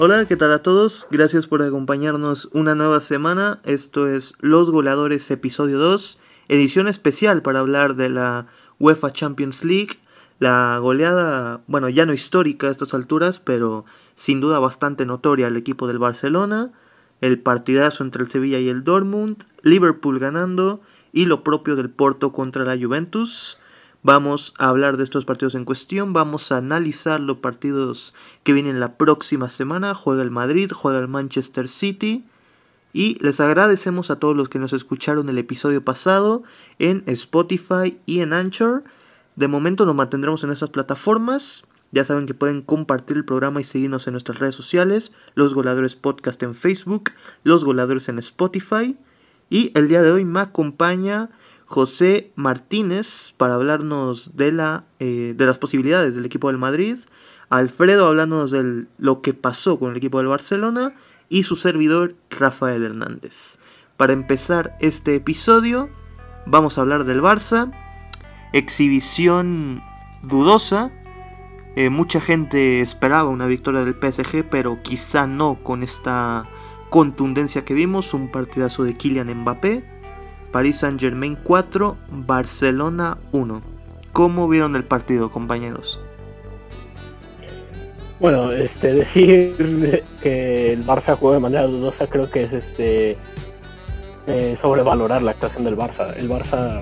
Hola, ¿qué tal a todos? Gracias por acompañarnos una nueva semana. Esto es Los Goleadores episodio 2, edición especial para hablar de la UEFA Champions League. La goleada, bueno, ya no histórica a estas alturas, pero sin duda bastante notoria al equipo del Barcelona. El partidazo entre el Sevilla y el Dortmund, Liverpool ganando y lo propio del Porto contra la Juventus. Vamos a hablar de estos partidos en cuestión, vamos a analizar los partidos que vienen la próxima semana. Juega el Madrid, juega el Manchester City. Y les agradecemos a todos los que nos escucharon el episodio pasado en Spotify y en Anchor. De momento nos mantendremos en esas plataformas. Ya saben que pueden compartir el programa y seguirnos en nuestras redes sociales. Los Goladores Podcast en Facebook, Los Goladores en Spotify. Y el día de hoy me acompaña José Martínez para hablarnos de, la, eh, de las posibilidades del equipo del Madrid, Alfredo hablándonos de lo que pasó con el equipo del Barcelona y su servidor Rafael Hernández. Para empezar este episodio vamos a hablar del Barça, exhibición dudosa, eh, mucha gente esperaba una victoria del PSG, pero quizá no con esta contundencia que vimos, un partidazo de Kylian Mbappé Paris Saint Germain 4, Barcelona 1. ¿Cómo vieron el partido, compañeros? Bueno, este decir que el Barça juega de manera dudosa creo que es este eh, sobrevalorar la actuación del Barça. El Barça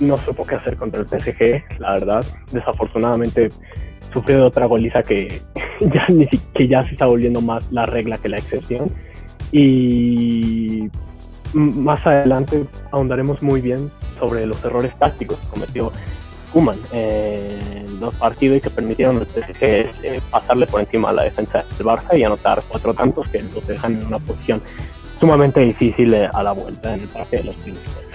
no supo qué hacer contra el PSG, la verdad. Desafortunadamente sufrió otra goliza que ya que ya se está volviendo más la regla que la excepción. Y más adelante ahondaremos muy bien sobre los errores tácticos que cometió Kuman en los partidos y que permitieron al PSG eh, pasarle por encima a la defensa del Barça y anotar cuatro tantos que los dejan en una posición sumamente difícil eh, a la vuelta en el partido de los principales.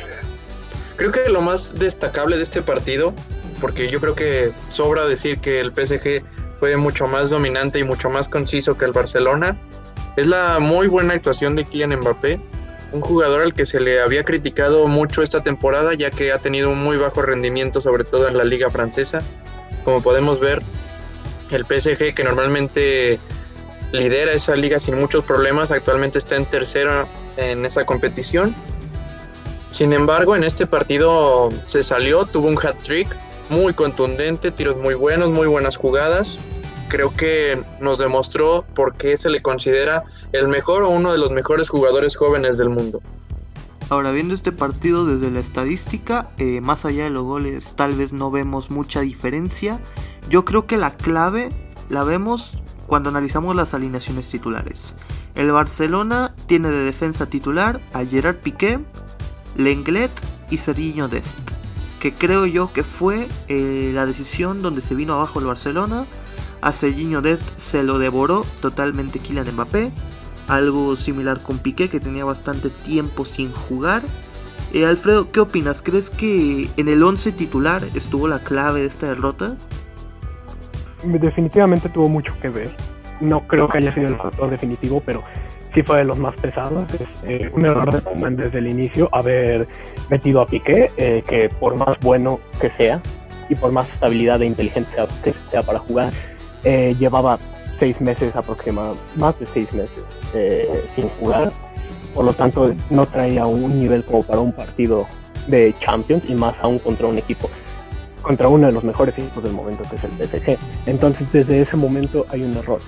Creo que lo más destacable de este partido, porque yo creo que sobra decir que el PSG fue mucho más dominante y mucho más conciso que el Barcelona, es la muy buena actuación de Kylian Mbappé un jugador al que se le había criticado mucho esta temporada, ya que ha tenido un muy bajo rendimiento, sobre todo en la liga francesa. Como podemos ver, el PSG, que normalmente lidera esa liga sin muchos problemas, actualmente está en tercera en esa competición. Sin embargo, en este partido se salió, tuvo un hat trick muy contundente, tiros muy buenos, muy buenas jugadas creo que nos demostró por qué se le considera el mejor o uno de los mejores jugadores jóvenes del mundo. Ahora, viendo este partido desde la estadística, eh, más allá de los goles, tal vez no vemos mucha diferencia. Yo creo que la clave la vemos cuando analizamos las alineaciones titulares. El Barcelona tiene de defensa titular a Gerard Piqué, Lenglet y Serginho Dest, que creo yo que fue eh, la decisión donde se vino abajo el Barcelona a Serginho Dest se lo devoró totalmente Kylian Mbappé. Algo similar con Piqué que tenía bastante tiempo sin jugar. Eh, Alfredo, ¿qué opinas? ¿Crees que en el 11 titular estuvo la clave de esta derrota? Definitivamente tuvo mucho que ver. No creo que haya sido el factor definitivo, pero sí fue de los más pesados. Es eh, un error de desde el inicio haber metido a Piqué, eh, que por más bueno que sea y por más estabilidad e inteligencia que sea para jugar, eh, llevaba seis meses aproximadamente, más de seis meses eh, sin jugar. Por lo tanto, no traía un nivel como para un partido de Champions y más aún contra un equipo, contra uno de los mejores equipos del momento que es el PSG. Entonces, desde ese momento hay un error.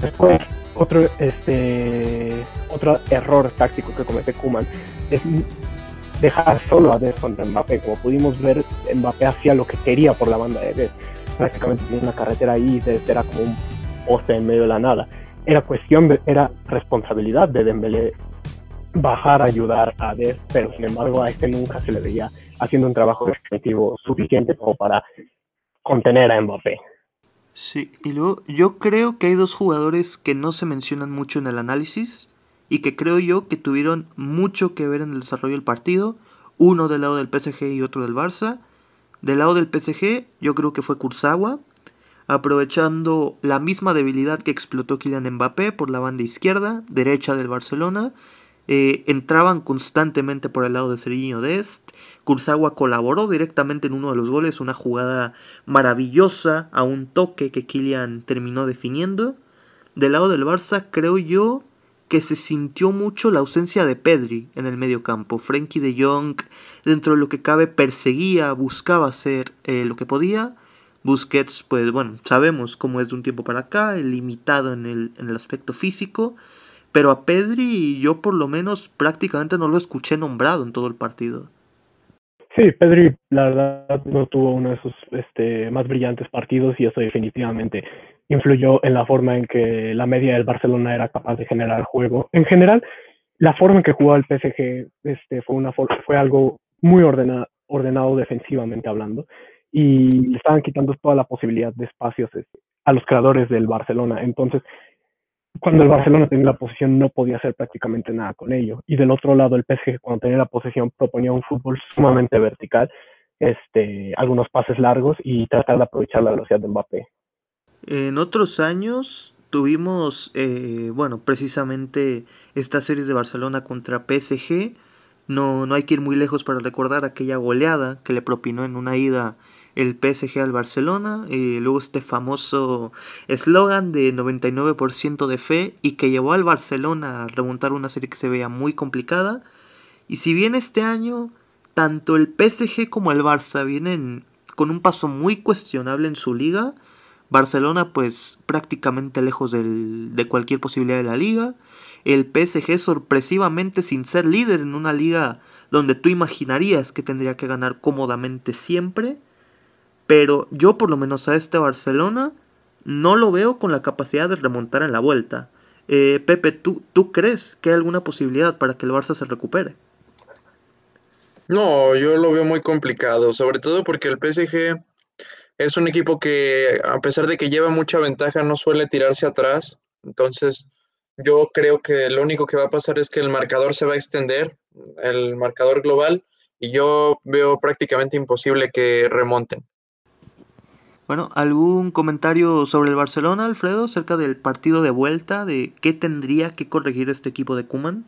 Después, otro, este, otro error táctico que comete Kuman es dejar solo a Des contra Mbappé. Como pudimos ver, Mbappé hacía lo que quería por la banda de Des prácticamente tenía una carretera ahí, era como un poste en medio de la nada. Era cuestión, de, era responsabilidad de Dembélé bajar a ayudar a Des, pero sin embargo a este nunca se le veía haciendo un trabajo defensivo suficiente como para contener a Mbappé. Sí, y luego yo creo que hay dos jugadores que no se mencionan mucho en el análisis y que creo yo que tuvieron mucho que ver en el desarrollo del partido, uno del lado del PSG y otro del Barça, del lado del PSG, yo creo que fue Kurzawa, aprovechando la misma debilidad que explotó Kylian Mbappé por la banda izquierda, derecha del Barcelona. Eh, entraban constantemente por el lado de Serginho Dest. Kurzawa colaboró directamente en uno de los goles, una jugada maravillosa a un toque que Kylian terminó definiendo. del lado del Barça creo yo que se sintió mucho la ausencia de Pedri en el medio campo. Frenkie de Jong, dentro de lo que cabe, perseguía, buscaba hacer eh, lo que podía. Busquets, pues bueno, sabemos cómo es de un tiempo para acá, limitado en el, en el aspecto físico. Pero a Pedri yo por lo menos prácticamente no lo escuché nombrado en todo el partido. Sí, Pedri la verdad no tuvo uno de sus este, más brillantes partidos y eso definitivamente influyó en la forma en que la media del Barcelona era capaz de generar juego. En general, la forma en que jugó el PSG este, fue, una fue algo muy ordenado, defensivamente hablando y le estaban quitando toda la posibilidad de espacios este, a los creadores del Barcelona. Entonces, cuando el Barcelona tenía la posición no podía hacer prácticamente nada con ello. Y del otro lado, el PSG cuando tenía la posesión proponía un fútbol sumamente vertical, este, algunos pases largos y tratar de aprovechar la velocidad de Mbappé. En otros años tuvimos, eh, bueno, precisamente esta serie de Barcelona contra PSG. No, no hay que ir muy lejos para recordar aquella goleada que le propinó en una ida el PSG al Barcelona, y luego este famoso eslogan de 99% de fe y que llevó al Barcelona a remontar una serie que se veía muy complicada. Y si bien este año tanto el PSG como el Barça vienen con un paso muy cuestionable en su liga, Barcelona pues prácticamente lejos de cualquier posibilidad de la liga, el PSG sorpresivamente sin ser líder en una liga donde tú imaginarías que tendría que ganar cómodamente siempre, pero yo por lo menos a este Barcelona no lo veo con la capacidad de remontar en la vuelta. Eh, Pepe, ¿tú, ¿tú crees que hay alguna posibilidad para que el Barça se recupere? No, yo lo veo muy complicado, sobre todo porque el PSG es un equipo que a pesar de que lleva mucha ventaja no suele tirarse atrás. Entonces, yo creo que lo único que va a pasar es que el marcador se va a extender, el marcador global, y yo veo prácticamente imposible que remonten. Bueno, ¿algún comentario sobre el Barcelona, Alfredo, acerca del partido de vuelta, de qué tendría que corregir este equipo de Kuman?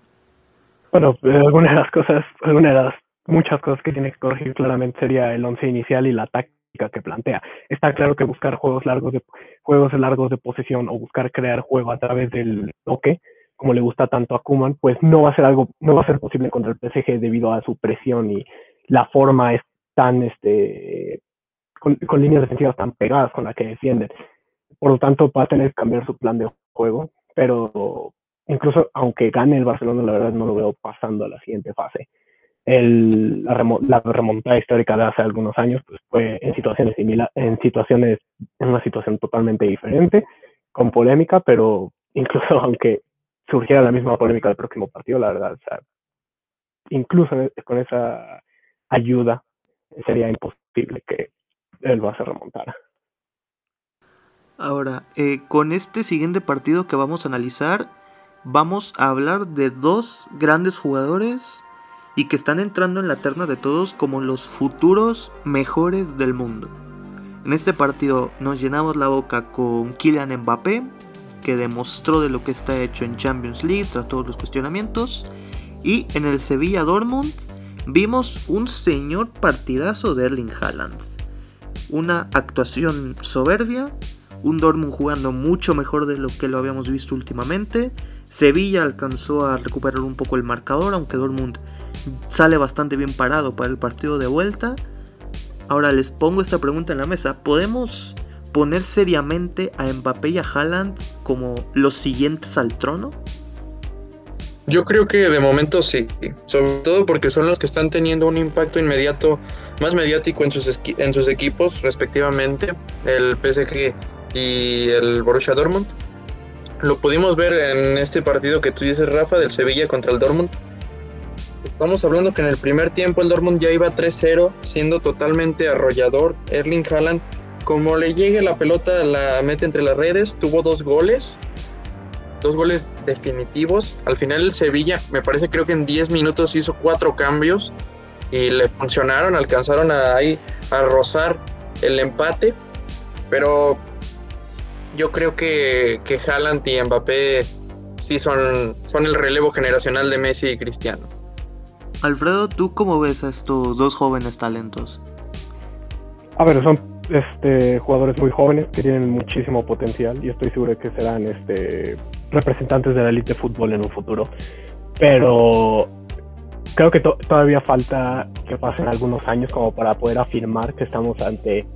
Bueno, eh, algunas de las cosas, algunas de las muchas cosas que tiene que corregir claramente sería el once inicial y la táctica que plantea. Está claro que buscar juegos largos de juegos largos de posesión o buscar crear juego a través del toque, como le gusta tanto a Kuman, pues no va a ser algo, no va a ser posible contra el PSG debido a su presión y la forma es tan este con, líneas defensivas tan pegadas con las que defienden. Por lo tanto, va a tener que cambiar su plan de juego, pero incluso aunque gane el Barcelona, la verdad no lo veo pasando a la siguiente fase. El, la, remontada histórica de hace algunos años pues fue en situaciones similares, en situaciones, en una situación totalmente diferente, con polémica, pero incluso aunque surgiera la misma polémica del próximo partido, la verdad, o sea, incluso con esa ayuda sería imposible que él va a remontar. Ahora, eh, con este siguiente partido que vamos a analizar, vamos a hablar de dos grandes jugadores y que están entrando en la terna de todos como los futuros mejores del mundo. En este partido nos llenamos la boca con Kylian Mbappé, que demostró de lo que está hecho en Champions League tras todos los cuestionamientos. Y en el Sevilla Dortmund vimos un señor partidazo de Erling Haaland una actuación soberbia, un Dortmund jugando mucho mejor de lo que lo habíamos visto últimamente. Sevilla alcanzó a recuperar un poco el marcador, aunque Dortmund sale bastante bien parado para el partido de vuelta. Ahora les pongo esta pregunta en la mesa. ¿Podemos poner seriamente a Mbappé y a Haaland como los siguientes al trono? Yo creo que de momento sí, sobre todo porque son los que están teniendo un impacto inmediato más mediático en sus, en sus equipos respectivamente, el PSG y el Borussia Dortmund. Lo pudimos ver en este partido que tú dices, Rafa, del Sevilla contra el Dortmund. Estamos hablando que en el primer tiempo el Dortmund ya iba 3-0, siendo totalmente arrollador. Erling Haaland, como le llegue la pelota, la mete entre las redes, tuvo dos goles dos goles definitivos. Al final el Sevilla, me parece creo que en 10 minutos hizo cuatro cambios y le funcionaron, alcanzaron a, ahí a rozar el empate, pero yo creo que, que Haaland y Mbappé sí son, son el relevo generacional de Messi y Cristiano. Alfredo, ¿tú cómo ves a estos dos jóvenes talentos? A ver, son este, jugadores muy jóvenes que tienen muchísimo potencial y estoy seguro de que serán este, representantes de la elite de fútbol en un futuro. Pero creo que todavía falta que pasen algunos años como para poder afirmar que estamos ante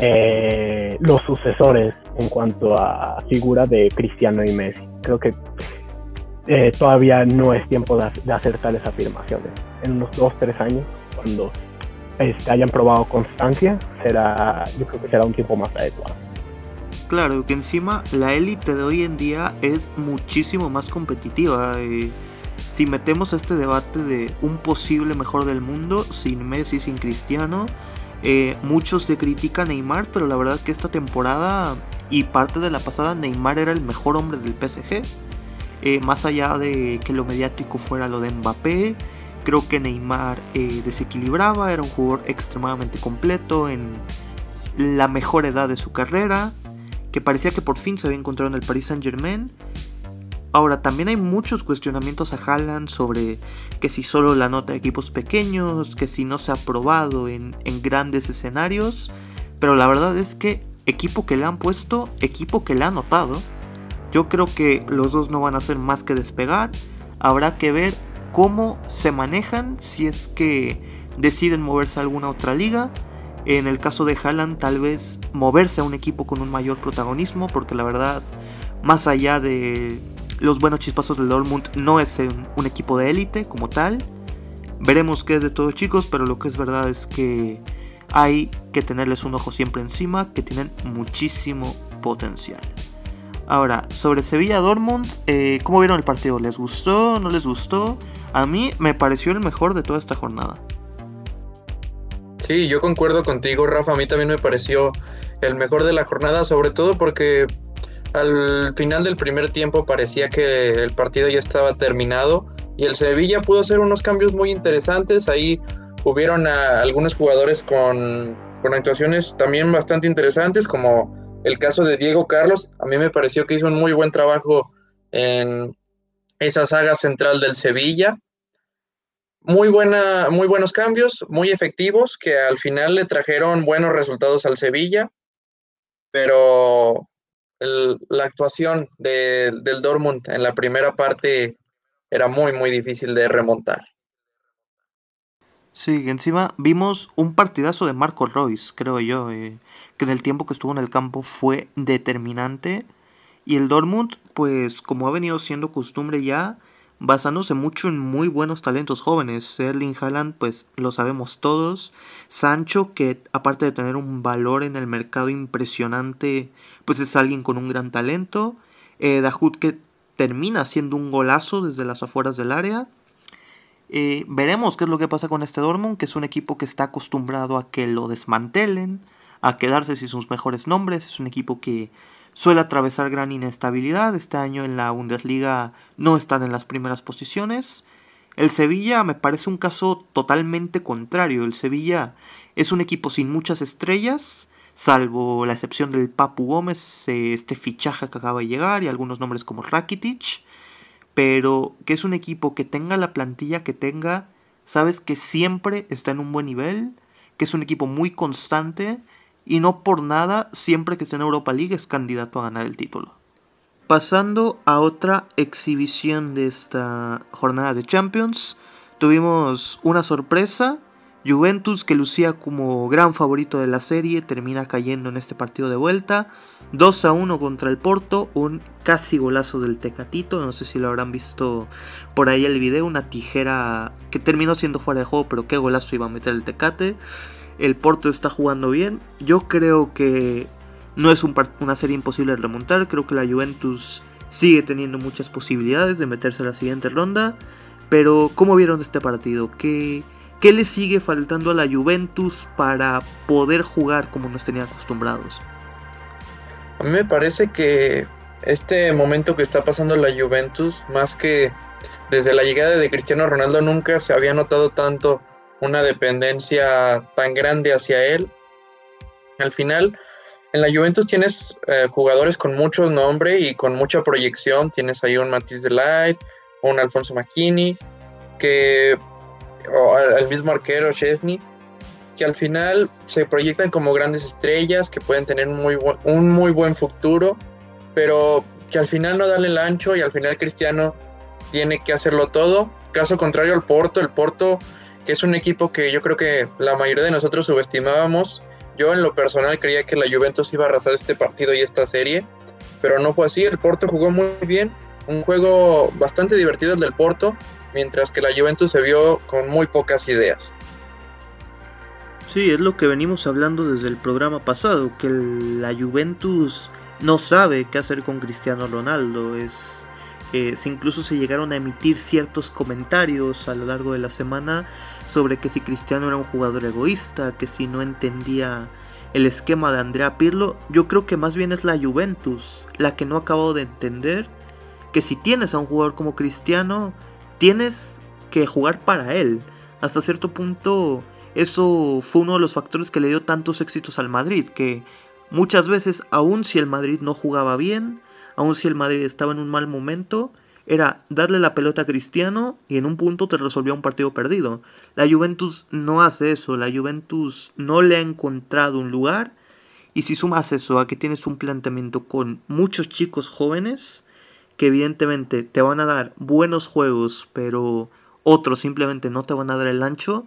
eh, los sucesores en cuanto a figura de Cristiano y Messi. Creo que eh, todavía no es tiempo de, hacer tales afirmaciones. En unos dos, tres años, cuando este, hayan probado constancia, será, yo creo que será un tiempo más adecuado. Claro, que encima la élite de hoy en día es muchísimo más competitiva. Eh, si metemos este debate de un posible mejor del mundo, sin Messi, sin Cristiano, eh, muchos se critican a Neymar, pero la verdad que esta temporada y parte de la pasada, Neymar era el mejor hombre del PSG. Eh, más allá de que lo mediático fuera lo de Mbappé, creo que Neymar eh, desequilibraba, era un jugador extremadamente completo en la mejor edad de su carrera, que parecía que por fin se había encontrado en el Paris Saint Germain Ahora, también hay muchos cuestionamientos a Haaland sobre que si solo la nota de equipos pequeños, que si no se ha probado en, grandes escenarios, pero la verdad es que equipo que le han puesto, equipo que le ha notado, yo creo que los dos no van a hacer más que despegar, habrá que ver cómo se manejan, si es que deciden moverse a alguna otra liga, en el caso de Haaland tal vez moverse a un equipo con un mayor protagonismo, porque la verdad, más allá de los buenos chispazos del Dortmund no es un, equipo de élite como tal. Veremos qué es de todos chicos, pero lo que es verdad es que hay que tenerles un ojo siempre encima, que tienen muchísimo potencial. Ahora, sobre Sevilla Dortmund, eh, ¿cómo vieron el partido? ¿Les gustó? ¿No les gustó? A mí me pareció el mejor de toda esta jornada. Sí, yo concuerdo contigo, Rafa. A mí también me pareció el mejor de la jornada, sobre todo porque al final del primer tiempo parecía que el partido ya estaba terminado y el Sevilla pudo hacer unos cambios muy interesantes. Ahí hubieron algunos jugadores con, con actuaciones también bastante interesantes, como el caso de Diego Carlos. A mí me pareció que hizo un muy buen trabajo en esa saga central del Sevilla. Muy, buena, muy buenos cambios, muy efectivos, que al final le trajeron buenos resultados al Sevilla, pero la actuación del Dortmund en la primera parte era muy, muy difícil de remontar. Sí, encima vimos un partidazo de Marco Royce, creo yo, eh, que en el tiempo que estuvo en el campo fue determinante. Y el Dortmund, pues como ha venido siendo costumbre ya, basándose mucho en muy buenos talentos jóvenes. Erling Haaland, pues lo sabemos todos. Sancho, que aparte de tener un valor en el mercado impresionante, pues es alguien con un gran talento. Eh, que termina siendo un golazo desde las afueras del área. Eh, veremos qué es lo que pasa con este Dortmund, que es un equipo que está acostumbrado a que lo desmantelen, a quedarse sin sus mejores nombres. Es un equipo que Suele atravesar gran inestabilidad. Este año en la Bundesliga no están en las primeras posiciones. El Sevilla me parece un caso totalmente contrario. El Sevilla es un equipo sin muchas estrellas, salvo la excepción del Papu Gómez, este fichaje que acaba de llegar y algunos nombres como Rakitic. Pero que es un equipo que tenga la plantilla que tenga, sabes que siempre está en un buen nivel, que es un equipo muy constante y no por nada, siempre que esté en Europa League es candidato a ganar el título. Pasando a otra exhibición de esta jornada de Champions, tuvimos una sorpresa. Juventus, que lucía como gran favorito de la serie, termina cayendo en este partido de vuelta. 2 a 1 contra el Porto, un casi golazo del Tecatito. No sé si lo habrán visto por ahí el video. Una tijera que terminó siendo fuera de juego, pero qué golazo iba a meter el Tecate. El Porto está jugando bien. Yo creo que no es una serie imposible de remontar. Creo que la Juventus sigue teniendo muchas posibilidades de meterse a la siguiente ronda. Pero, ¿cómo vieron este partido? ¿Qué, ¿Qué le sigue faltando a la Juventus para poder jugar como nos tenían acostumbrados? A mí me parece que este momento que está pasando la Juventus, más que desde la llegada de Cristiano Ronaldo, nunca se había notado tanto una dependencia tan grande hacia él. Al final, en la Juventus tienes eh, jugadores con mucho nombre y con mucha proyección. Tienes ahí un Matisse Delight, un Alfonso McKinney, que, o el mismo arquero Chesney, que al final se proyectan como grandes estrellas, que pueden tener un muy buen futuro, pero que al final no dan el ancho y al final Cristiano tiene que hacerlo todo. Caso contrario al Porto, el Porto, que es un equipo que yo creo que la mayoría de nosotros subestimábamos. Yo en lo personal creía que la Juventus iba a arrasar este partido y esta serie, pero no fue así. El Porto jugó muy bien, un juego bastante divertido el del Porto, mientras que la Juventus se vio con muy pocas ideas. Sí, es lo que venimos hablando desde el programa pasado, que la Juventus no sabe qué hacer con Cristiano Ronaldo. Es, eh, incluso se llegaron a emitir ciertos comentarios a lo largo de la semana sobre que si Cristiano era un jugador egoísta, que si no entendía el esquema de Andrea Pirlo, yo creo que más bien es la Juventus la que no ha acabado de entender que si tienes a un jugador como Cristiano, tienes que jugar para él. Hasta cierto punto, eso fue uno de los factores que le dio tantos éxitos al Madrid, que muchas veces, aun si el Madrid no jugaba bien, aun si el Madrid estaba en un mal momento, era darle la pelota a Cristiano y en un punto te resolvía un partido perdido. La Juventus no hace eso, la Juventus no le ha encontrado un lugar y si sumas eso a que tienes un planteamiento con muchos chicos jóvenes que evidentemente te van a dar buenos juegos, pero otros simplemente no te van a dar el ancho,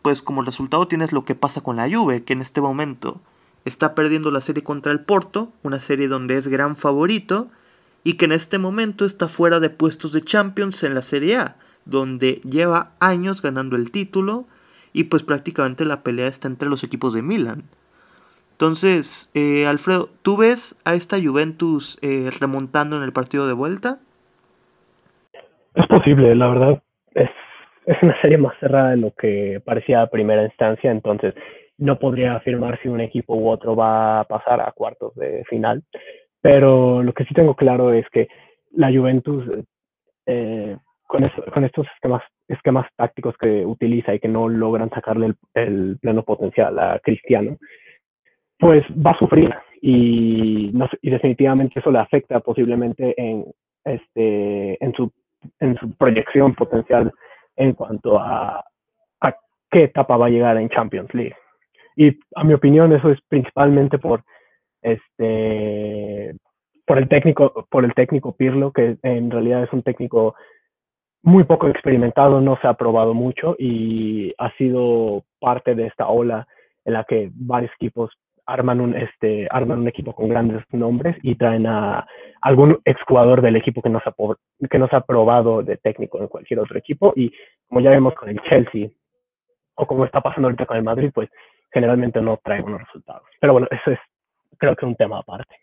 pues como resultado tienes lo que pasa con la Juve, que en este momento está perdiendo la serie contra el Porto, una serie donde es gran favorito, y que en este momento está fuera de puestos de Champions en la Serie A, donde lleva años ganando el título, y pues prácticamente la pelea está entre los equipos de Milan. Entonces, eh, Alfredo, ¿tú ves a esta Juventus eh, remontando en el partido de vuelta? Es posible, la verdad. Es es una serie más cerrada de lo que parecía a primera instancia, entonces no podría afirmar si un equipo u otro va a pasar a cuartos de final. Pero lo que sí tengo claro es que la Juventus, eh, con, estos esquemas, tácticos que utiliza y que no logran sacarle el, pleno potencial a Cristiano, pues va a sufrir y, definitivamente eso le afecta posiblemente en, este, su, proyección potencial en cuanto a qué etapa va a llegar en Champions League. Y a mi opinión eso es principalmente por este por el técnico por el técnico Pirlo que en realidad es un técnico muy poco experimentado, no se ha probado mucho y ha sido parte de esta ola en la que varios equipos arman un, este, arman un equipo con grandes nombres y traen a algún exjugador del equipo que no, se que no se ha probado de técnico en cualquier otro equipo. Y como ya vemos con el Chelsea, o como está pasando ahorita con el Madrid, pues generalmente no trae buenos resultados. Pero bueno, eso es creo que un tema aparte.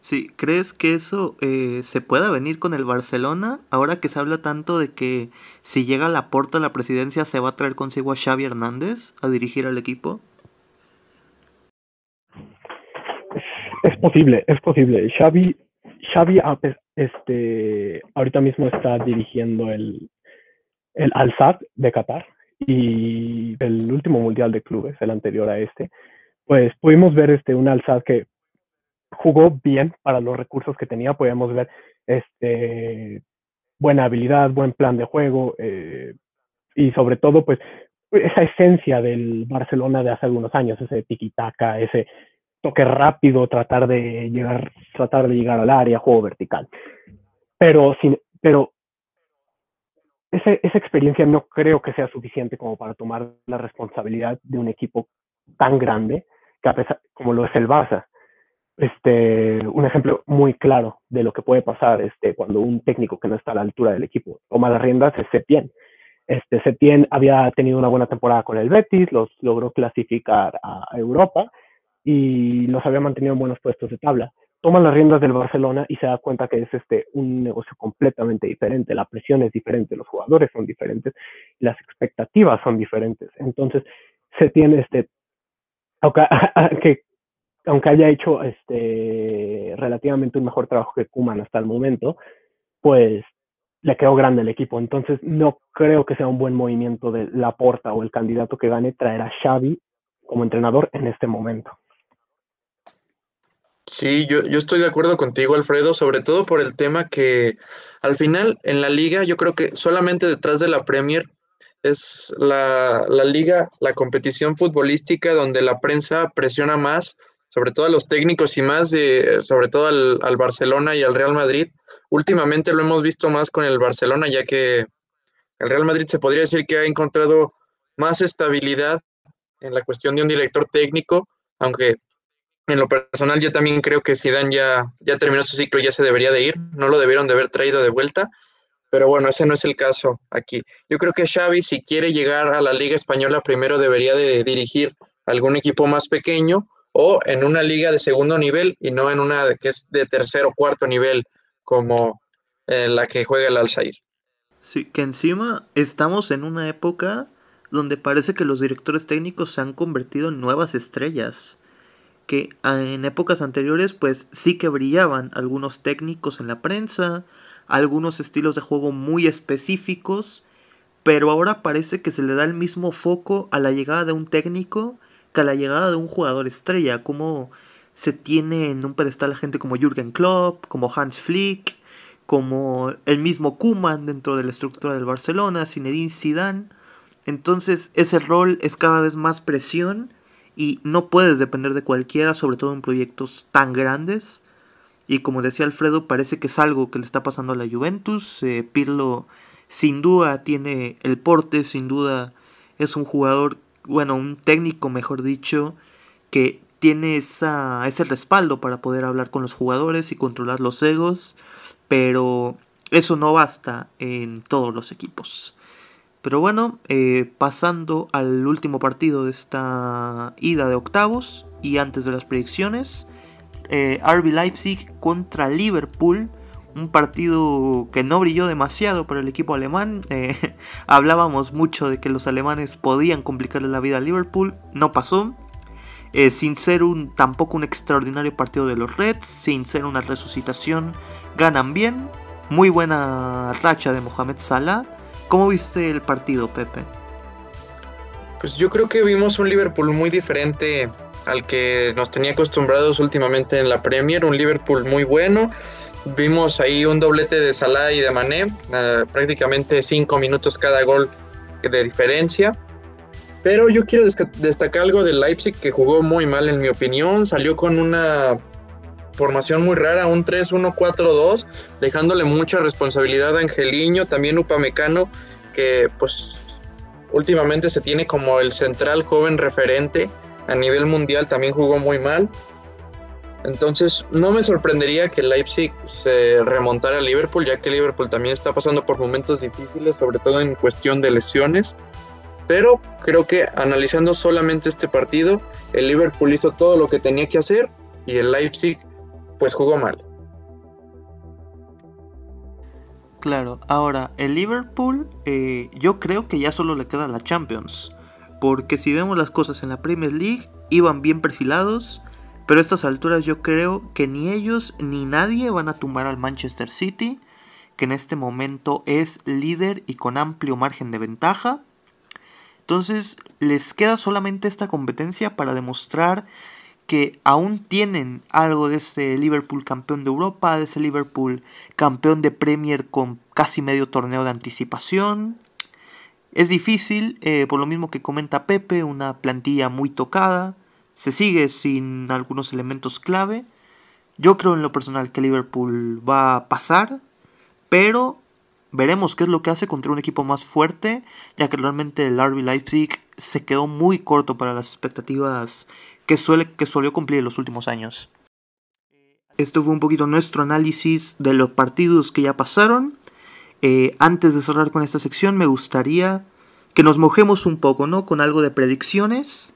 Sí, ¿crees que eso eh, se pueda venir con el Barcelona? Ahora que se habla tanto de que si llega a la puerta a la presidencia se va a traer consigo a Xavi Hernández a dirigir al equipo. Es posible, es posible. Xavi, Xavi este, ahorita mismo está dirigiendo el, el Al-Sad de Qatar y el último mundial de clubes, el anterior a este, pues pudimos ver este, un Al-Sad que jugó bien para los recursos que tenía, podíamos ver este, buena habilidad, buen plan de juego eh, y sobre todo pues esa esencia del Barcelona de hace algunos años, ese tiki-taka, ese toque rápido, tratar de llegar, tratar de llegar al área, juego vertical. Pero, sin, pero ese, esa experiencia no creo que sea suficiente como para tomar la responsabilidad de un equipo tan grande que a pesar, como lo es el Barça. Este, un ejemplo muy claro de lo que puede pasar este, cuando un técnico que no está a la altura del equipo toma las riendas es Setien. Este, Setien había tenido una buena temporada con el Betis, los logró clasificar a Europa y los había mantenido en buenos puestos de tabla. Toma las riendas del Barcelona y se da cuenta que es este un negocio completamente diferente, la presión es diferente, los jugadores son diferentes, las expectativas son diferentes. Entonces, se tiene este aunque, que, aunque haya hecho este relativamente un mejor trabajo que Kuman hasta el momento, pues le quedó grande el equipo. Entonces, no creo que sea un buen movimiento de Laporta o el candidato que gane traer a Xavi como entrenador en este momento. Sí, yo, yo estoy de acuerdo contigo, Alfredo, sobre todo por el tema que al final en la liga yo creo que solamente detrás de la Premier es la, liga, la competición futbolística donde la prensa presiona más, sobre todo a los técnicos y más, de, sobre todo al, al, Barcelona y al Real Madrid. Últimamente lo hemos visto más con el Barcelona, ya que el Real Madrid se podría decir que ha encontrado más estabilidad en la cuestión de un director técnico, aunque en lo personal yo también creo que Zidane ya, ya terminó su ciclo ya se debería de ir, no lo debieron de haber traído de vuelta, pero bueno, ese no es el caso aquí. Yo creo que Xavi, si quiere llegar a la Liga Española, primero debería de dirigir algún equipo más pequeño o en una liga de segundo nivel y no en una que es de tercer o cuarto nivel como en la que juega el Alzair. Sí, que encima estamos en una época donde parece que los directores técnicos se han convertido en nuevas estrellas. Que ah, en épocas anteriores pues sí que brillaban algunos técnicos en la prensa, algunos estilos de juego muy específicos, pero ahora parece que se le da el mismo foco a la llegada de un técnico que a la llegada de un jugador estrella, como se tiene en un pedestal gente como Jürgen Klopp, como Hans Flick, como el mismo Kuman dentro de la estructura del Barcelona, Zinedine Zidane. Entonces ese rol es cada vez más presión y no puedes depender de cualquiera, sobre todo en proyectos tan grandes. Y como decía Alfredo, parece que es algo que le está pasando a la Juventus. Eh, Pirlo sin duda tiene el porte, sin duda es un jugador, bueno, un técnico mejor dicho, que tiene esa, ese respaldo para poder hablar con los jugadores y controlar los egos. Pero eso no basta en todos los equipos. Pero bueno, eh, pasando al último partido de esta ida de octavos y antes de las predicciones, eh, RB Leipzig contra Liverpool, un partido que no brilló demasiado para el equipo alemán. Eh, hablábamos mucho de que los alemanes podían complicarle la vida a Liverpool, no pasó. Eh, sin ser un, tampoco un extraordinario partido de los Reds, sin ser una resucitación, ganan bien. Muy buena racha de Mohamed Salah. ¿Cómo viste el partido, Pepe? Pues yo creo que vimos un Liverpool muy diferente al que nos tenía acostumbrados últimamente en la Premier, un Liverpool muy bueno. Vimos ahí un doblete de Salah y de Mané, eh, prácticamente cinco minutos cada gol de diferencia. Pero yo quiero destacar algo del Leipzig que jugó muy mal en mi opinión, salió con una formación muy rara, un 3-1-4-2, dejándole mucha responsabilidad a Angeliño, también Upamecano, que pues últimamente se tiene como el central joven referente a nivel mundial también jugó muy mal. Entonces, no me sorprendería que Leipzig se remontara a Liverpool, ya que Liverpool también está pasando por momentos difíciles, sobre todo en cuestión de lesiones. Pero creo que analizando solamente este partido, el Liverpool hizo todo lo que tenía que hacer y el Leipzig pues jugó mal. Claro, ahora el Liverpool eh, yo creo que ya solo le queda la Champions. Porque si vemos las cosas en la Premier League, iban bien perfilados, pero a estas alturas yo creo que ni ellos ni nadie van a tumbar al Manchester City, que en este momento es líder y con amplio margen de ventaja. Entonces les queda solamente esta competencia para demostrar que aún tienen algo de ese Liverpool campeón de Europa, de ese Liverpool campeón de Premier con casi medio torneo de anticipación, es difícil, eh, por lo mismo que comenta Pepe, una plantilla muy tocada, se sigue sin algunos elementos clave. Yo creo en lo personal que Liverpool va a pasar, pero veremos qué es lo que hace contra un equipo más fuerte, ya que realmente el RB Leipzig se quedó muy corto para las expectativas que, suele, que solió cumplir en los últimos años. Esto fue un poquito nuestro análisis de los partidos que ya pasaron. Eh, antes de cerrar con esta sección, me gustaría que nos mojemos un poco, ¿no? Con algo de predicciones.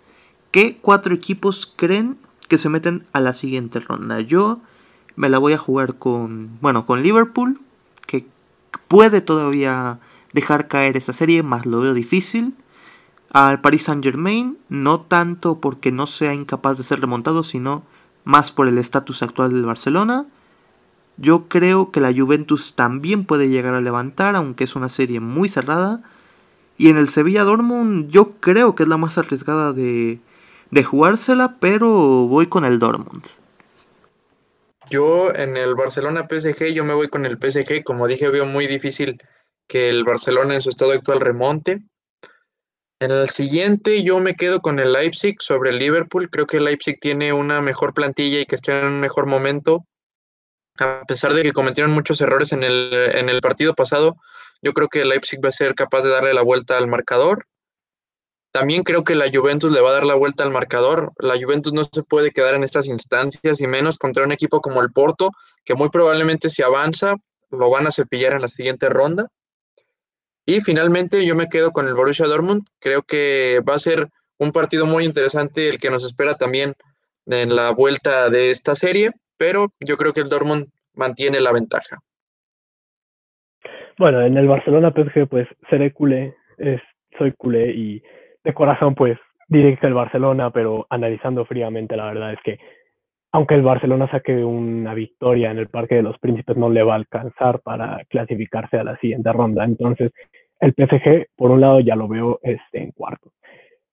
¿Qué cuatro equipos creen que se meten a la siguiente ronda? Yo me la voy a jugar con, bueno, con Liverpool, que puede todavía dejar caer esa serie, más lo veo difícil. Al Paris Saint Germain, no tanto porque no sea incapaz de ser remontado, sino más por el estatus actual del Barcelona. Yo creo que la Juventus también puede llegar a levantar, aunque es una serie muy cerrada. Y en el Sevilla Dortmund yo creo que es la más arriesgada de, de jugársela, pero voy con el Dortmund. Yo en el Barcelona PSG, yo me voy con el PSG. Como dije, veo muy difícil que el Barcelona en su estado actual remonte. En el siguiente yo me quedo con el Leipzig sobre el Liverpool. Creo que el Leipzig tiene una mejor plantilla y que está en un mejor momento. A pesar de que cometieron muchos errores en el, en el partido pasado, yo creo que el Leipzig va a ser capaz de darle la vuelta al marcador. También creo que la Juventus le va a dar la vuelta al marcador. La Juventus no se puede quedar en estas instancias y menos contra un equipo como el Porto, que muy probablemente si avanza lo van a cepillar en la siguiente ronda. Y finalmente yo me quedo con el Borussia Dortmund. Creo que va a ser un partido muy interesante el que nos espera también en la vuelta de esta serie, pero yo creo que el Dortmund mantiene la ventaja. Bueno, en el Barcelona PSG pues seré culé, es, soy culé y de corazón pues diré que el Barcelona, pero analizando fríamente la verdad es que aunque el Barcelona saque una victoria en el Parque de los Príncipes, no le va a alcanzar para clasificarse a la siguiente ronda. Entonces, el PSG, por un lado, ya lo veo este, en cuarto.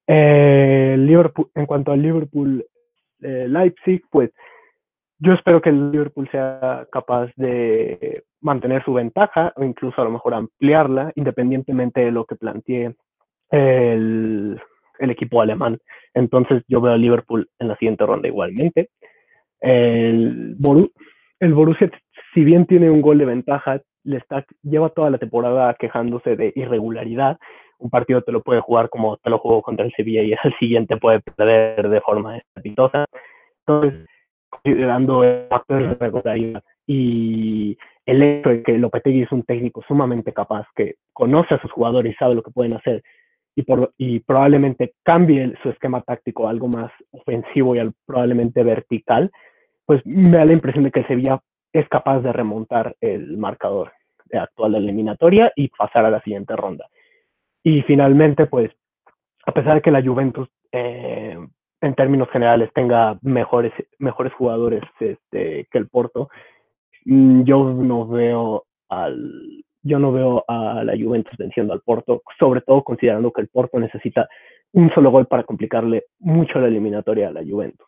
Liverpool, en cuanto al Liverpool eh, Leipzig, pues yo espero que el Liverpool sea capaz de mantener su ventaja o incluso a lo mejor ampliarla, independientemente de lo que plantee el, equipo alemán. Entonces yo veo a Liverpool en la siguiente ronda igualmente. El Borussia, si bien tiene un gol de ventaja, le está, lleva toda la temporada quejándose de irregularidad. Un partido te lo puede jugar como te lo jugó contra el Sevilla y al siguiente puede perder de forma estrepitosa. Entonces, considerando el factor de regularidad y el hecho de que Lopetegui es un técnico sumamente capaz, que conoce a sus jugadores y sabe lo que pueden hacer, y, por, y probablemente cambie su esquema táctico a algo más ofensivo y al, probablemente vertical, pues me da la impresión de que el Sevilla es capaz de remontar el marcador actual de la eliminatoria y pasar a la siguiente ronda. Y finalmente, pues, a pesar de que la Juventus eh, en términos generales tenga mejores, mejores jugadores este, que el Porto, mm, yo no veo al yo no veo a la Juventus venciendo al Porto, sobre todo considerando que el Porto necesita un solo gol para complicarle mucho la eliminatoria a la Juventus.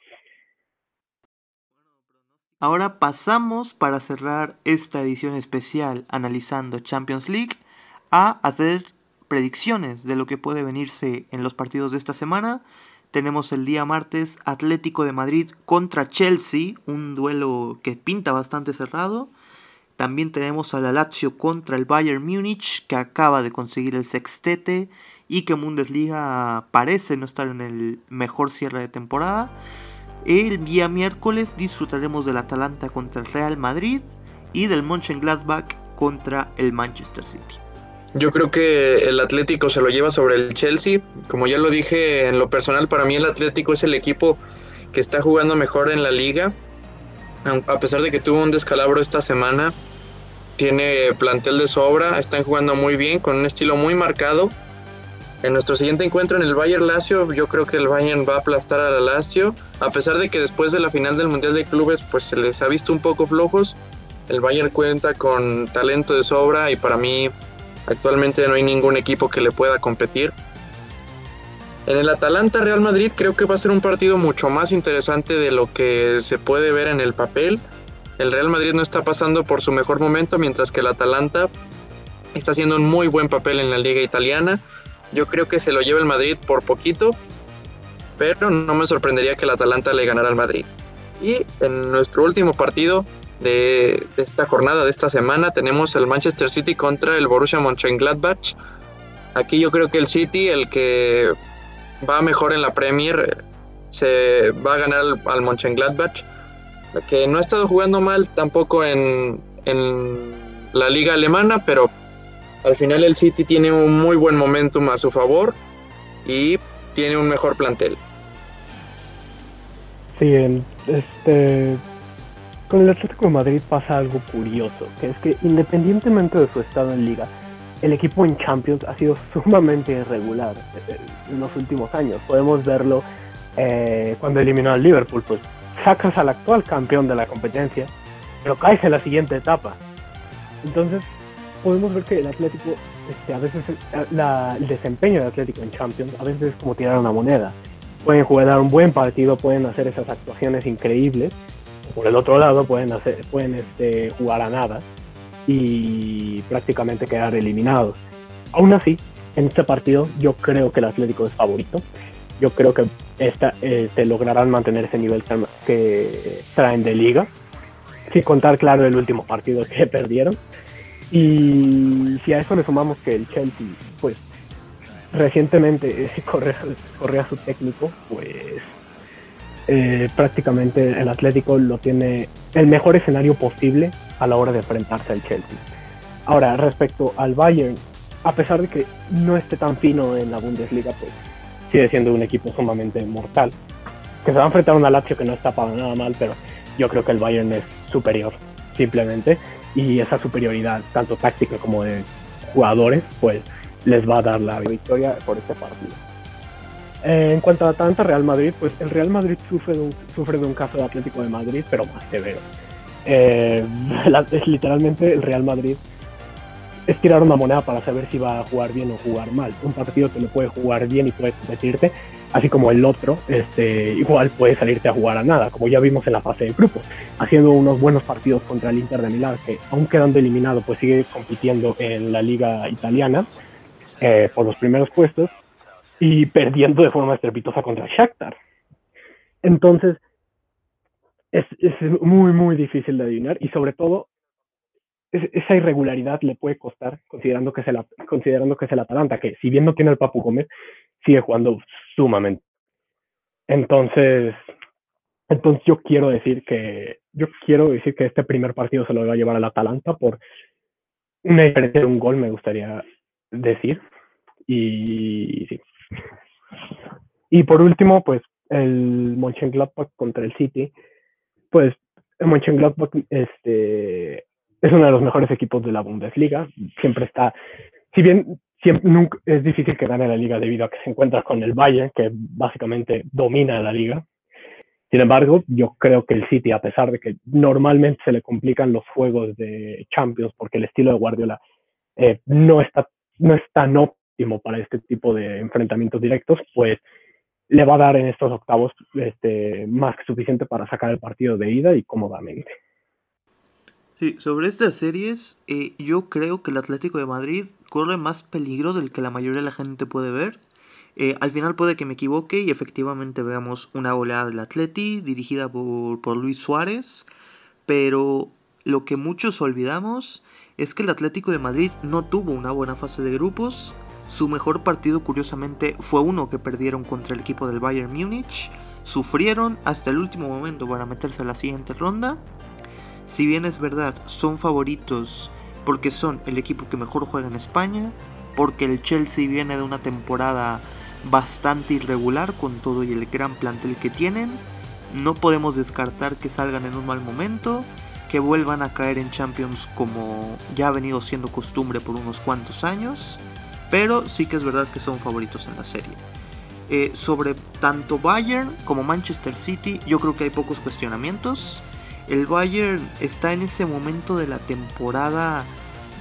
Ahora pasamos para cerrar esta edición especial analizando Champions League a hacer predicciones de lo que puede venirse en los partidos de esta semana. Tenemos el día martes Atlético de Madrid contra Chelsea, un duelo que pinta bastante cerrado. También tenemos a la Lazio contra el Bayern Múnich, que acaba de conseguir el sextete y que Bundesliga parece no estar en el mejor cierre de temporada. El día miércoles disfrutaremos del Atalanta contra el Real Madrid y del Mönchengladbach contra el Manchester City. Yo creo que el Atlético se lo lleva sobre el Chelsea. Como ya lo dije, en lo personal para mí el Atlético es el equipo que está jugando mejor en la liga. A pesar de que tuvo un descalabro esta semana, tiene plantel de sobra, están jugando muy bien, con un estilo muy marcado en nuestro siguiente encuentro en el Bayern Lazio, yo creo que el Bayern va a aplastar a la Lazio, a pesar de que después de la final del Mundial de Clubes pues se les ha visto un poco flojos. El Bayern cuenta con talento de sobra y para mí actualmente no hay ningún equipo que le pueda competir. En el Atalanta Real Madrid creo que va a ser un partido mucho más interesante de lo que se puede ver en el papel. El Real Madrid no está pasando por su mejor momento, mientras que el Atalanta está haciendo un muy buen papel en la liga italiana. Yo creo que se lo lleva el Madrid por poquito, pero no me sorprendería que el Atalanta le ganara al Madrid. Y en nuestro último partido de, esta jornada, de esta semana, tenemos el Manchester City contra el Borussia Mönchengladbach. Aquí yo creo que el City, el que va mejor en la Premier, se va a ganar al, al Mönchengladbach, que no ha estado jugando mal tampoco en, en la liga alemana, pero al final el City tiene un muy buen momentum a su favor y tiene un mejor plantel. Sí, este, con el Atlético de Madrid pasa algo curioso, que es que independientemente de su estado en liga, el equipo en Champions ha sido sumamente irregular eh, en los últimos años. Podemos verlo eh, cuando eliminó al Liverpool, pues sacas al actual campeón de la competencia, pero caes en la siguiente etapa. Entonces, podemos ver que el Atlético, este, a veces el desempeño del Atlético en Champions, a veces es como tirar una moneda. Pueden jugar un buen partido, pueden hacer esas actuaciones increíbles. Por el otro lado, pueden, pueden este, jugar a nada y prácticamente quedar eliminados. Aún así, en este partido yo creo que el Atlético es favorito. Yo creo que esta, eh, lograrán mantener ese nivel que traen de liga. Sin contar, claro, el último partido que perdieron. Y si a eso le sumamos que el Chelsea, pues recientemente corría, corría su técnico, pues eh, prácticamente el Atlético lo tiene el mejor escenario posible a la hora de enfrentarse al Chelsea. Ahora, respecto al Bayern, a pesar de que no esté tan fino en la Bundesliga, pues sigue siendo un equipo sumamente mortal. Que se va a enfrentar a un Lazio que no está para nada mal, pero yo creo que el Bayern es superior, simplemente. Y esa superioridad, tanto táctica como de jugadores, pues les va a dar la victoria por este partido. Eh, en cuanto a Atalanta Real Madrid, pues el Real Madrid sufre de un, sufre de un caso de Atlético de Madrid, pero más severo. Eh, es literalmente el Real Madrid es tirar una moneda para saber si va a jugar bien o jugar mal. Un partido que lo puede jugar bien y puede competirte, así como el otro, este, igual puede salirte a jugar a nada, como ya vimos en la fase de grupos, haciendo unos buenos partidos contra el Inter de Milán, que aún quedando eliminado, pues sigue compitiendo en la liga italiana eh, por los primeros puestos y perdiendo de forma estrepitosa contra Shakhtar. Entonces, es, es muy, muy difícil de adivinar y sobre todo esa irregularidad le puede costar considerando que, es el, considerando que es el Atalanta, que si bien no tiene el Papu Gómez, sigue jugando sumamente. Entonces, entonces yo quiero decir que yo quiero decir que este primer partido se lo va a llevar al Atalanta por una diferencia de un gol, me gustaría decir. Y Y por último, pues el Mönchengladbach contra el City, pues el Mönchengladbach este es uno de los mejores equipos de la Bundesliga. Siempre está, si bien siempre, nunca, es difícil que gane la liga debido a que se encuentra con el Bayern, que básicamente domina la liga. Sin embargo, yo creo que el City, a pesar de que normalmente se le complican los juegos de Champions porque el estilo de Guardiola eh, no, está, no es tan óptimo para este tipo de enfrentamientos directos, pues le va a dar en estos octavos este, más que suficiente para sacar el partido de ida y cómodamente. Sí, sobre estas series, eh, yo creo que el Atlético de Madrid corre más peligro del que la mayoría de la gente puede ver. Eh, al final puede que me equivoque y efectivamente veamos una goleada del Atleti dirigida por, por Luis Suárez, pero lo que muchos olvidamos es que el Atlético de Madrid no tuvo una buena fase de grupos. Su mejor partido, curiosamente, fue uno que perdieron contra el equipo del Bayern Múnich. Sufrieron hasta el último momento para meterse a la siguiente ronda si bien es verdad, son favoritos porque son el equipo que mejor juega en España, porque el Chelsea viene de una temporada bastante irregular con todo y el gran plantel que tienen, no podemos descartar que salgan en un mal momento, que vuelvan a caer en Champions como ya ha venido siendo costumbre por unos cuantos años, pero sí que es verdad que son favoritos en la serie. Eh, sobre tanto Bayern como Manchester City, yo creo que hay pocos cuestionamientos el Bayern está en ese momento de la temporada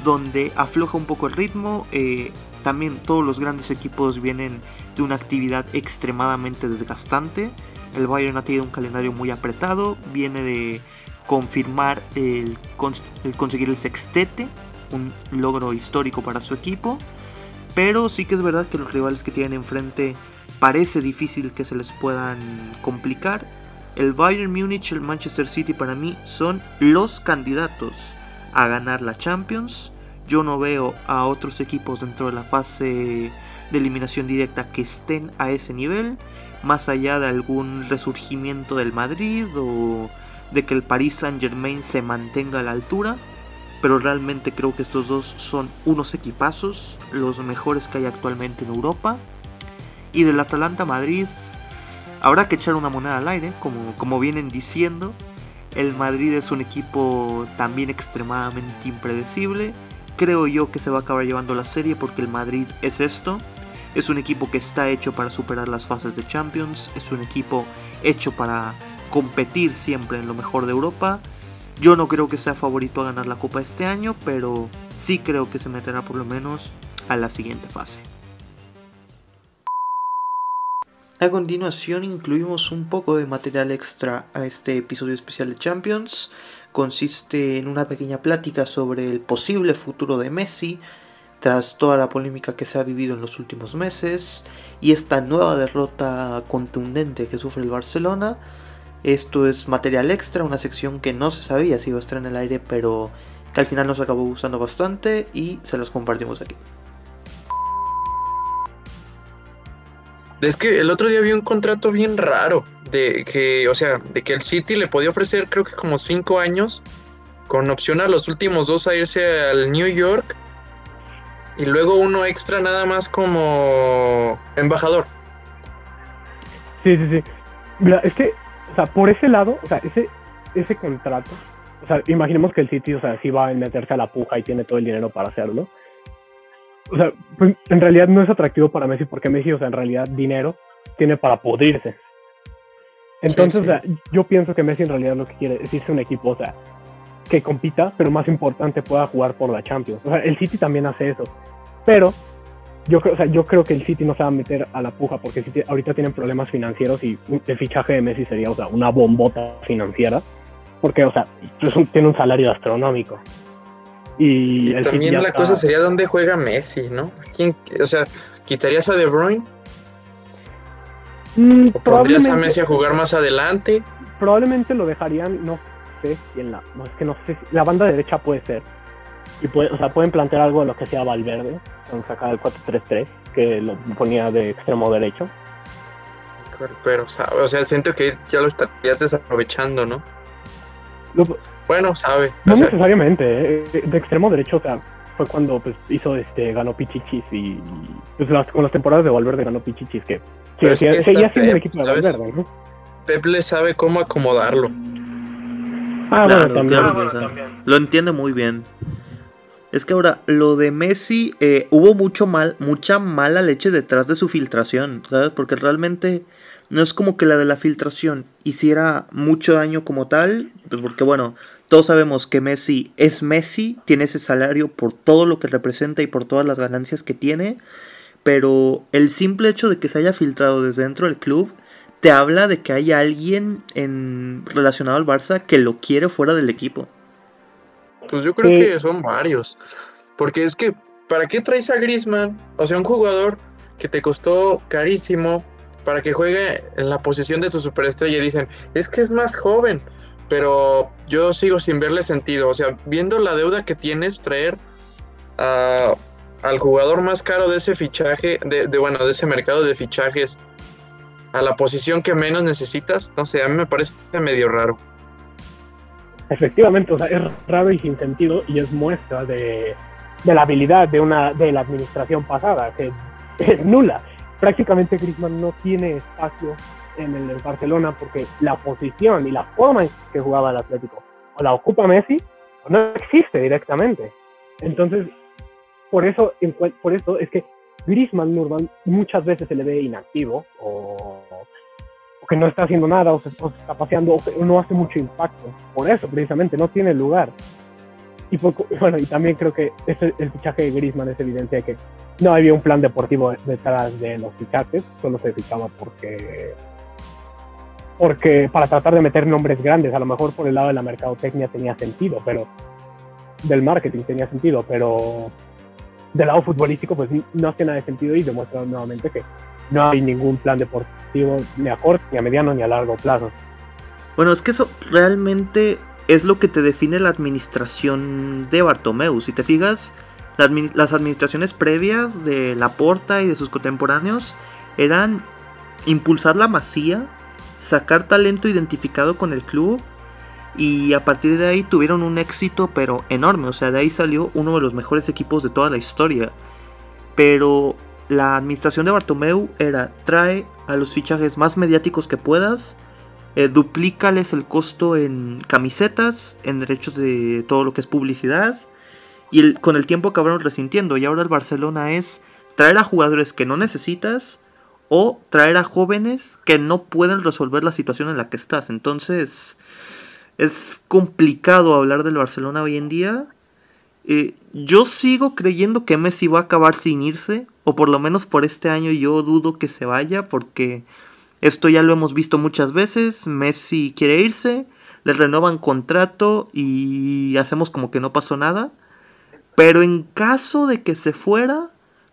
donde afloja un poco el ritmo. Eh, también todos los grandes equipos vienen de una actividad extremadamente desgastante. El Bayern ha tenido un calendario muy apretado, viene de confirmar el, el conseguir el sextete, un logro histórico para su equipo. Pero sí que es verdad que los rivales que tienen enfrente parece difícil que se les puedan complicar el Bayern Múnich y el Manchester City para mí son los candidatos a ganar la Champions. Yo no veo a otros equipos dentro de la fase de eliminación directa que estén a ese nivel, más allá de algún resurgimiento del Madrid o de que el Paris Saint Germain se mantenga a la altura. Pero realmente creo que estos dos son unos equipazos, los mejores que hay actualmente en Europa. Y del Atalanta Madrid, Habrá que echar una moneda al aire, como, como vienen diciendo. El Madrid es un equipo también extremadamente impredecible. Creo yo que se va a acabar llevando la serie porque el Madrid es esto. Es un equipo que está hecho para superar las fases de Champions. Es un equipo hecho para competir siempre en lo mejor de Europa. Yo no creo que sea favorito a ganar la Copa este año, pero sí creo que se meterá por lo menos a la siguiente fase. A continuación incluimos un poco de material extra a este episodio especial de Champions. Consiste en una pequeña plática sobre el posible futuro de Messi, tras toda la polémica que se ha vivido en los últimos meses y esta nueva derrota contundente que sufre el Barcelona. Esto es material extra, una sección que no se sabía si iba a estar en el aire, pero que al final nos acabó gustando bastante y se las compartimos aquí. Es que el otro día vi un contrato bien raro de que, o sea, de que el City le podía ofrecer creo que como cinco años con opción a los últimos dos a irse al New York y luego uno extra nada más como embajador. Sí, sí, sí. Mira, es que, o sea, por ese lado, o sea, ese, ese contrato, o sea, imaginemos que el City, o sea, sí va a meterse a la puja y tiene todo el dinero para hacerlo. O sea, pues en realidad no es atractivo para Messi porque Messi, o sea, en realidad dinero tiene para pudrirse. Entonces, o sea, yo pienso que Messi en realidad lo que quiere es irse a un equipo, o sea, que compita, pero más importante pueda jugar por la Champions. O sea, el City también hace eso. Pero yo creo, o sea, yo creo que el City no se va a meter a la puja porque City ahorita tienen problemas financieros y el fichaje de Messi sería, o sea, una bombota financiera. Porque, o sea, tiene un salario astronómico. Y, también la cosa sería dónde juega Messi, ¿no? ¿Quién, o sea, ¿quitarías a De Bruyne? Mm, ¿O pondrías a Messi a jugar más adelante? Probablemente lo dejarían, no sé en la, no es que no sé, la banda derecha puede ser. Y puede, o sea, pueden plantear algo de lo que sea Valverde, con sacar el 4-3-3, que lo ponía de extremo derecho. Pero, o sea, siento que ya lo estarías desaprovechando, ¿no? Bueno, sabe. No necesariamente, eh, de extremo derecho, o sea, fue cuando pues hizo este ganó Pichichis y pues con las temporadas de Valverde ganó Pichichis que, seguía siendo el equipo de Valverde, ¿no? Pep le sabe cómo acomodarlo. Ah, claro, también. Lo entiende muy bien. Es que ahora, lo de Messi, eh, hubo mucho mal, mucha mala leche detrás de su filtración, ¿sabes? Porque realmente no es como que la de la filtración hiciera mucho daño como tal, pues porque bueno, todos sabemos que Messi es Messi, tiene ese salario por todo lo que representa y por todas las ganancias que tiene, pero el simple hecho de que se haya filtrado desde dentro del club te habla de que hay alguien en, relacionado al Barça que lo quiere fuera del equipo. Pues yo creo que son varios. Porque es que, ¿para qué traes a Grisman? O sea, un jugador que te costó carísimo para que juegue en la posición de su superestrella. Y dicen, es que es más joven. Pero yo sigo sin verle sentido. O sea, viendo la deuda que tienes, traer al jugador más caro de ese fichaje, de, de, bueno, de ese mercado de fichajes a la posición que menos necesitas, no sé, a mí me parece medio raro. Efectivamente, o sea, es raro y sin sentido y es muestra de, la habilidad de una de la administración pasada, que es nula. Prácticamente Griezmann no tiene espacio en el, Barcelona porque la posición y la forma en que jugaba el Atlético o la ocupa Messi o no existe directamente. Entonces, por eso, por eso es que Griezmann Nurban muchas veces se le ve inactivo o, que no está haciendo nada o se, está paseando o no hace mucho impacto. Por eso, precisamente, no tiene lugar. Y bueno, y también creo que el fichaje de Griezmann es evidente de que no había un plan deportivo detrás de los fichajes, solo se fichaba porque porque para tratar de meter nombres grandes, a lo mejor por el lado de la mercadotecnia tenía sentido, pero del marketing tenía sentido, pero del lado futbolístico, pues no hace nada de sentido y demuestra nuevamente que no hay ningún plan deportivo ni a corto, ni a mediano, ni a largo plazo. Bueno, es que eso realmente es lo que te define la administración de Bartomeu. Si te fijas, las administraciones previas de Laporta y de sus contemporáneos eran impulsar la masía, sacar talento identificado con el club y a partir de ahí tuvieron un éxito pero enorme, o sea, de ahí salió uno de los mejores equipos de toda la historia. Pero la administración de Bartomeu era trae a los fichajes más mediáticos que puedas, eh, duplícales el costo en camisetas, en derechos de todo lo que es publicidad, y con el tiempo acabaron resintiendo. Y ahora el Barcelona es traer a jugadores que no necesitas o traer a jóvenes que no pueden resolver la situación en la que estás. Entonces, es complicado hablar del Barcelona hoy en día. Eh, yo sigo creyendo que Messi va a acabar sin irse, o por lo menos por este año yo dudo que se vaya, porque esto ya lo hemos visto muchas veces. Messi quiere irse, le renuevan contrato y hacemos como que no pasó nada. Pero en caso de que se fuera,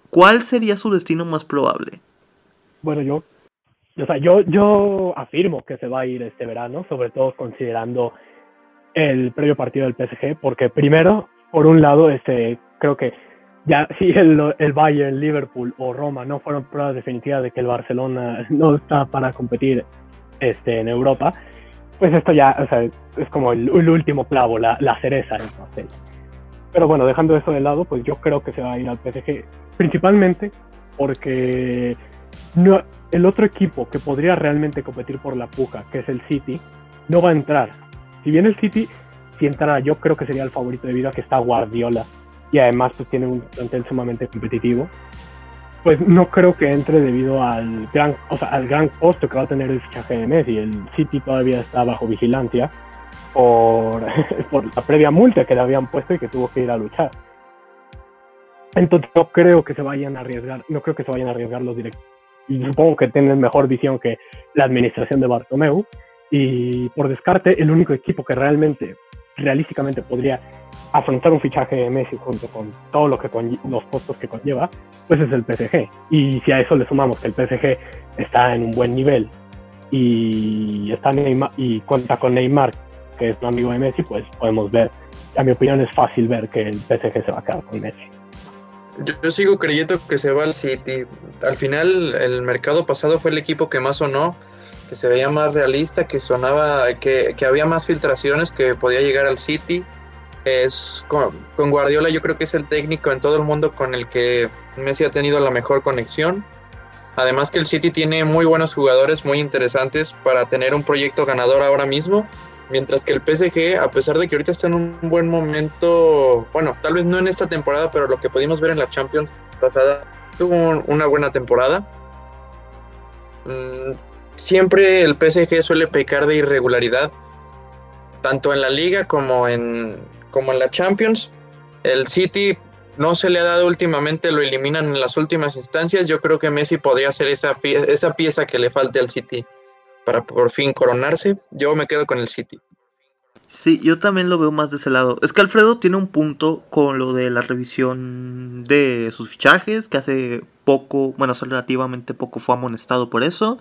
¿cuál sería su destino más probable? Bueno, yo, o sea, yo, yo afirmo que se va a ir este verano, sobre todo considerando el previo partido del PSG, porque primero, por un lado, este, creo que ya si el, el Bayern, Liverpool o Roma no fueron pruebas definitivas de que el Barcelona no está para competir este, en Europa, pues esto ya o sea, es como el, último clavo, la, la cereza el pastel. Pero bueno, dejando eso de lado, pues yo creo que se va a ir al PSG, principalmente porque no, el otro equipo que podría realmente competir por la puja, que es el City, no va a entrar. Si bien el City, si entrara, yo creo que sería el favorito debido a que está Guardiola y además pues tiene un plantel sumamente competitivo pues no creo que entre debido al gran, o sea, al gran costo que va a tener el fichaje de Messi. El City todavía está bajo vigilancia por, por la previa multa que le habían puesto y que tuvo que ir a luchar. Entonces no creo que se vayan a arriesgar, no creo que se vayan a arriesgar los directos. Supongo que tienen mejor visión que la administración de Bartomeu. Y por descarte, el único equipo que realmente, realísticamente podría afrontar un fichaje de Messi junto con todo lo que con, los costos que conlleva, pues es el PSG. Y si a eso le sumamos que el PSG está en un buen nivel y está Neymar, y cuenta con Neymar, que es un amigo de Messi, pues podemos ver, a mi opinión es fácil ver que el PSG se va a quedar con Messi. Yo, sigo creyendo que se va al City. Al final el mercado pasado fue el equipo que más sonó, que se veía más realista, que sonaba, que, que había más filtraciones, que podía llegar al City es con, Guardiola yo creo que es el técnico en todo el mundo con el que Messi ha tenido la mejor conexión. Además que el City tiene muy buenos jugadores, muy interesantes para tener un proyecto ganador ahora mismo. Mientras que el PSG, a pesar de que ahorita está en un buen momento, bueno, tal vez no en esta temporada, pero lo que pudimos ver en la Champions pasada, tuvo una buena temporada. Mm, siempre el PSG suele pecar de irregularidad, tanto en la liga como en, como en la Champions. El City no se le ha dado últimamente, lo eliminan en las últimas instancias. Yo creo que Messi podría ser esa, esa pieza que le falte al City para por fin coronarse. Yo me quedo con el City. Sí, yo también lo veo más de ese lado. Es que Alfredo tiene un punto con lo de la revisión de sus fichajes, que hace poco, bueno, relativamente poco fue amonestado por eso.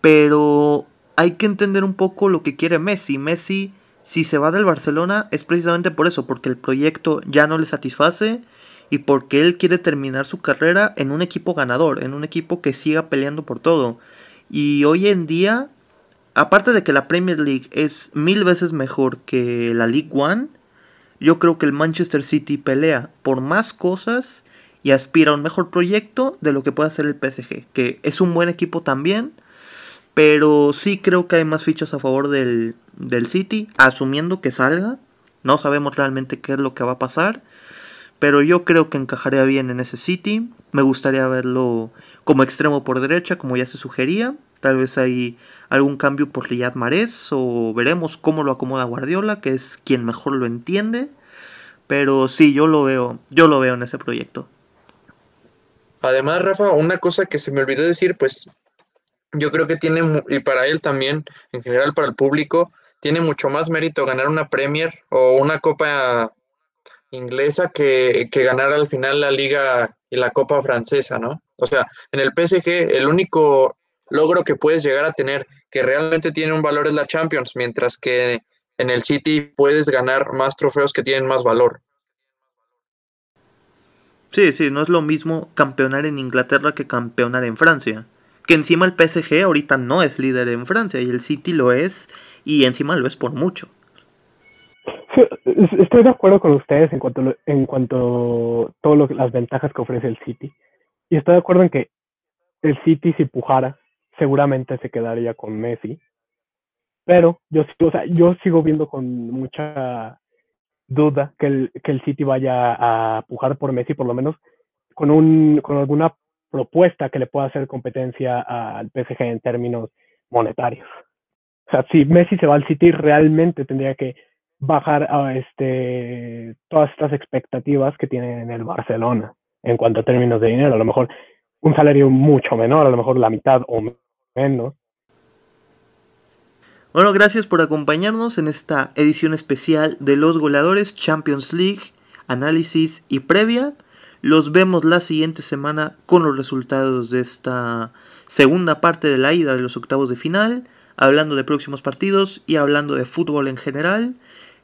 Pero hay que entender un poco lo que quiere Messi. Messi si se va del Barcelona es precisamente por eso, porque el proyecto ya no le satisface y porque él quiere terminar su carrera en un equipo ganador, en un equipo que siga peleando por todo. Y hoy en día, aparte de que la Premier League es mil veces mejor que la League One, yo creo que el Manchester City pelea por más cosas y aspira a un mejor proyecto de lo que puede hacer el PSG, que es un buen equipo también, pero sí creo que hay más fichas a favor del, City, asumiendo que salga. No sabemos realmente qué es lo que va a pasar. Pero yo creo que encajaría bien en ese City. Me gustaría verlo como extremo por derecha, como ya se sugería. Tal vez hay algún cambio por Riyad Mahrez o veremos cómo lo acomoda Guardiola, que es quien mejor lo entiende. Pero sí, yo lo veo, yo lo veo en ese proyecto. Además, Rafa, una cosa que se me olvidó decir, pues yo creo que tiene, y para él también, en general para el público, tiene mucho más mérito ganar una Premier o una Copa inglesa que, ganar al final la Liga y la Copa francesa, ¿no? O sea, en el PSG el único logro que puedes llegar a tener que realmente tiene un valor es la Champions, mientras que en el City puedes ganar más trofeos que tienen más valor. Sí, sí, no es lo mismo campeonar en Inglaterra que campeonar en Francia que encima el PSG ahorita no es líder en Francia y el City lo es y encima lo es por mucho. Estoy de acuerdo con ustedes en cuanto en cuanto a todas las ventajas que ofrece el City y estoy de acuerdo en que el City si pujara seguramente se quedaría con Messi pero yo o sea, yo sigo viendo con mucha duda que el, que el City vaya a pujar por Messi por lo menos con un con alguna propuesta que le pueda hacer competencia al PSG en términos monetarios. O sea, si Messi se va al City, realmente tendría que bajar a este, todas estas expectativas que tiene en el Barcelona en cuanto a términos de dinero. A lo mejor un salario mucho menor, a lo mejor la mitad o menos. Bueno, gracias por acompañarnos en esta edición especial de Los Goleadores Champions League análisis y previa. Los vemos la siguiente semana con los resultados de esta segunda parte de la ida de los octavos de final, hablando de próximos partidos y hablando de fútbol en general.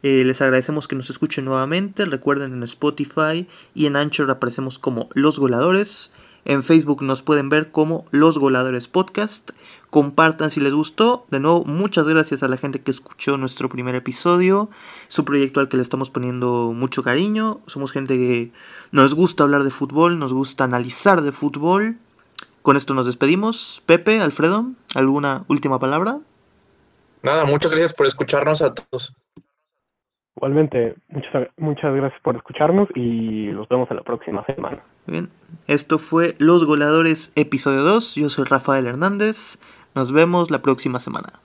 Eh, les agradecemos que nos escuchen nuevamente. Recuerden en Spotify y en Anchor aparecemos como Los Goladores. En Facebook nos pueden ver como Los Goladores Podcast. Compartan si les gustó. De nuevo, muchas gracias a la gente que escuchó nuestro primer episodio. Es un proyecto al que le estamos poniendo mucho cariño. Somos gente que nos gusta hablar de fútbol, nos gusta analizar de fútbol. Con esto nos despedimos. Pepe, Alfredo, ¿alguna última palabra? Nada, muchas gracias por escucharnos a todos. Igualmente, muchas, muchas gracias por escucharnos y los vemos en la próxima semana. Bien, esto fue Los Goleadores episodio 2. Yo soy Rafael Hernández. Nos vemos la próxima semana.